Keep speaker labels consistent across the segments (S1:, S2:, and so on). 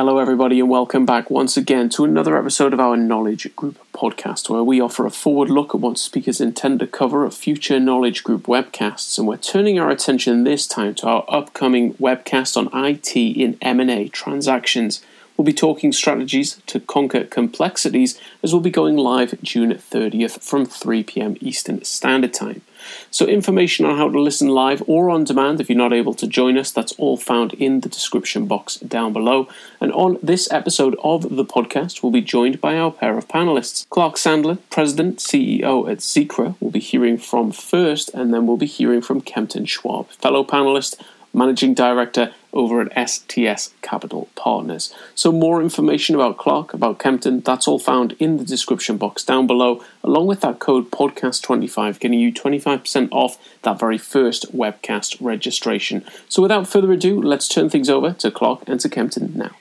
S1: Hello, everybody, and welcome back once again to another episode of our Knowledge Group podcast, where we offer a forward look at what speakers intend to cover at future Knowledge Group webcasts. And we're turning our attention this time to our upcoming webcast on IT in M&A transactions. We'll be talking strategies to conquer complexities as we'll be going live June 30th from 3 p.m. Eastern Standard Time. So, information on how to listen live or on demand if you're not able to join us, that's all found in the description box down below. And on this episode of the podcast, we'll be joined by our pair of panelists. Clark Sandlin, President, CEO at Zyrka, we'll be hearing from first, and then we'll be hearing from Kempten Schwab, fellow panelist Managing Director over at STS Capital Partners. So, more information about Clark, about Kempten, that's all found in the description box down below, along with that code podcast25, getting you 25% off that very first webcast registration. So, without further ado, let's turn things over to Clark and to Kempten now.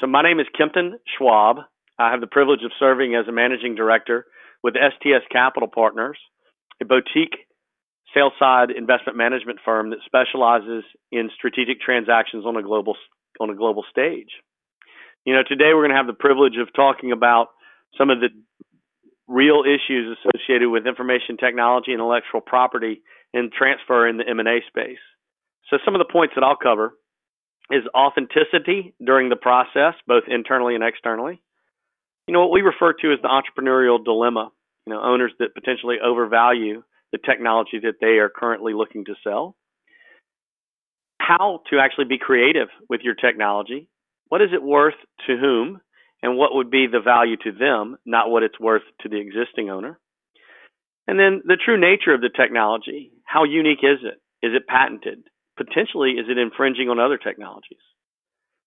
S2: So, my name is Kempten Schwab. I have the privilege of serving as a managing director with STS Capital Partners, a boutique sales side investment management firm that specializes in strategic transactions on a global on a global stage. You know, today we're going to have the privilege of talking about some of the real issues associated with information technology, intellectual property, and transfer in the M&A space. So some of the points that I'll cover is authenticity during the process, both internally and externally. You know, what we refer to as the entrepreneurial dilemma. You know, owners that potentially overvalue the technology that they are currently looking to sell, how to actually be creative with your technology, what is it worth to whom, and what would be the value to them, not what it's worth to the existing owner. And then the true nature of the technology. How unique is it? Is it patented? Potentially, is it infringing on other technologies?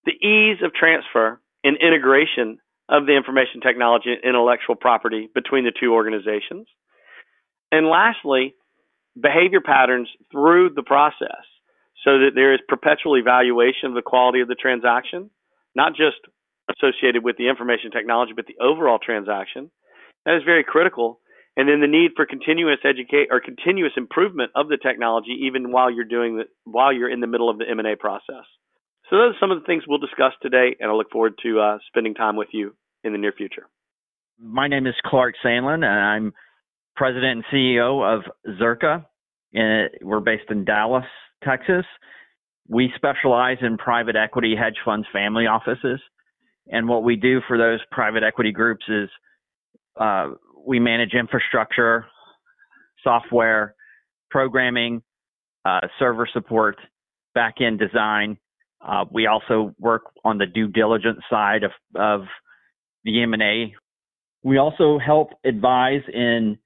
S2: The ease of transfer and integration of the information technology and intellectual property between the two organizations. And lastly, behavior patterns through the process so that there is perpetual evaluation of the quality of the transaction, not just associated with the information technology, but the overall transaction. That is very critical. And then the need for continuous educate or continuous improvement of the technology, even while you're doing the, while you're in the middle of the M and A process. So those are some of the things we'll discuss today, and I look forward to uh, spending time with you in the near future.
S3: My name is Clark Sandlin, and I'm president and CEO of Zyrka. We're based in Dallas, Texas. We specialize in private equity, hedge funds, family offices. And what we do for those private equity groups is uh, we manage infrastructure, software, programming, uh, server support, back end design. Uh, we also work on the due diligence side of, of the M&A. We also help advise in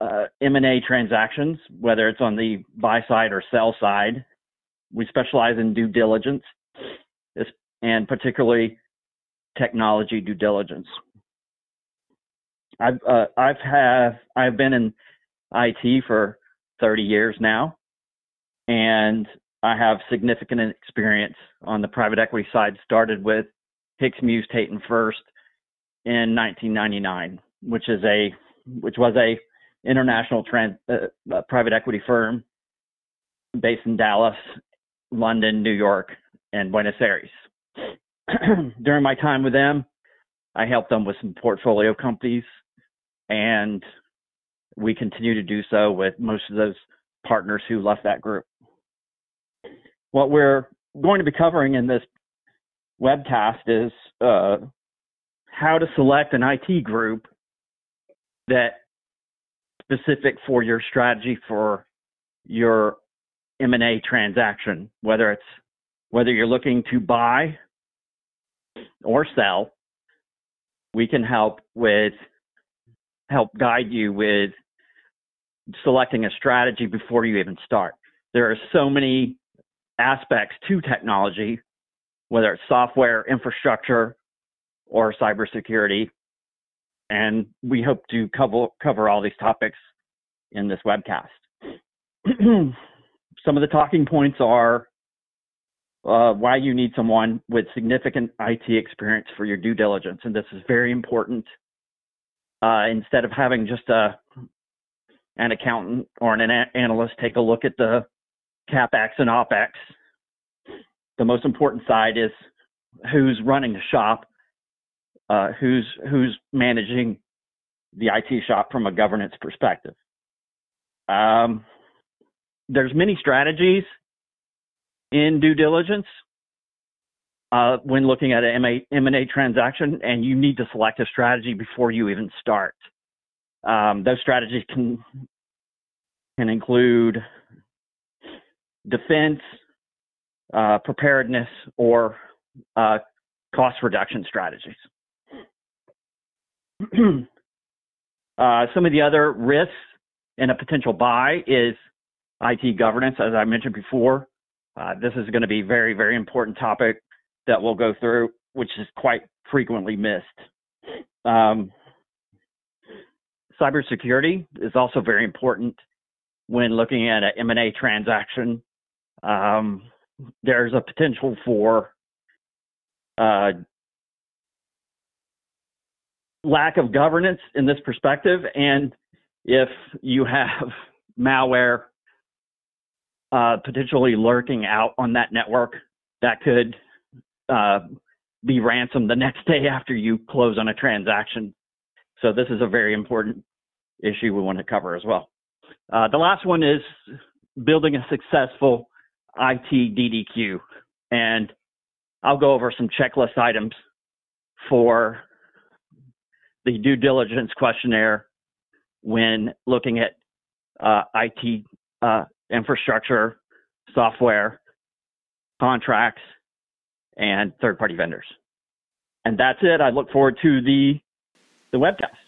S3: uh, M&A transactions, whether it's on the buy side or sell side. We specialize in due diligence, and particularly technology due diligence. I've uh, I've have I've been in IT for 30 years now, and I have significant experience on the private equity side. Started with Hicks Muse Tate and Furst in 1999, which is a which was a international trans, uh, uh, private equity firm based in Dallas, London, New York, and Buenos Aires. During my time with them, I helped them with some portfolio companies, and we continue to do so with most of those partners who left that group. What we're going to be covering in this webcast is uh, how to select an IT group that specific for your strategy for your M&A transaction, whether it's whether you're looking to buy or sell, we can help with help guide you with selecting a strategy before you even start. There are so many aspects to technology, whether it's software, infrastructure, or cybersecurity, and we hope to cover cover all these topics in this webcast. Some of the talking points are uh, why you need someone with significant IT experience for your due diligence, and this is very important. Uh, instead of having just a an accountant or an analyst take a look at the capex and opex, the most important side is who's running the shop, uh, who's who's managing the IT shop from a governance perspective. Um, there's many strategies in due diligence uh, when looking at an M&A transaction, and you need to select a strategy before you even start. Um, those strategies can can include defense, uh, preparedness, or uh, cost reduction strategies. uh, some of the other risks in a potential buy is IT governance, as I mentioned before. Uh, this is going to be a very, very important topic that we'll go through, which is quite frequently missed. Um, cybersecurity is also very important when looking at an M&A transaction. Um, there's a potential for uh, lack of governance in this perspective, and if you have malware uh, potentially lurking out on that network, that could uh, be ransomed the next day after you close on a transaction. So this is a very important issue we want to cover as well. Uh, the last one is building a successful IT DDQ. And I'll go over some checklist items for the due diligence questionnaire when looking at uh, IT uh, infrastructure, software, contracts, and third party vendors. And that's it. I look forward to the the webcast.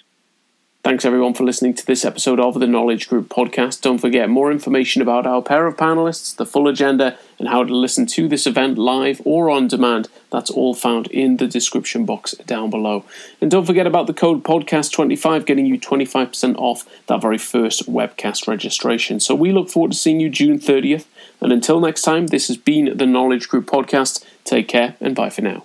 S1: Thanks everyone for listening to this episode of the Knowledge Group podcast. Don't forget more information about our pair of panelists, the full agenda, and how to listen to this event live or on demand. That's all found in the description box down below. And don't forget about the code podcast25 getting you 25% off that very first webcast registration. So we look forward to seeing you June 30th. And until next time, this has been the Knowledge Group podcast. Take care and bye for now.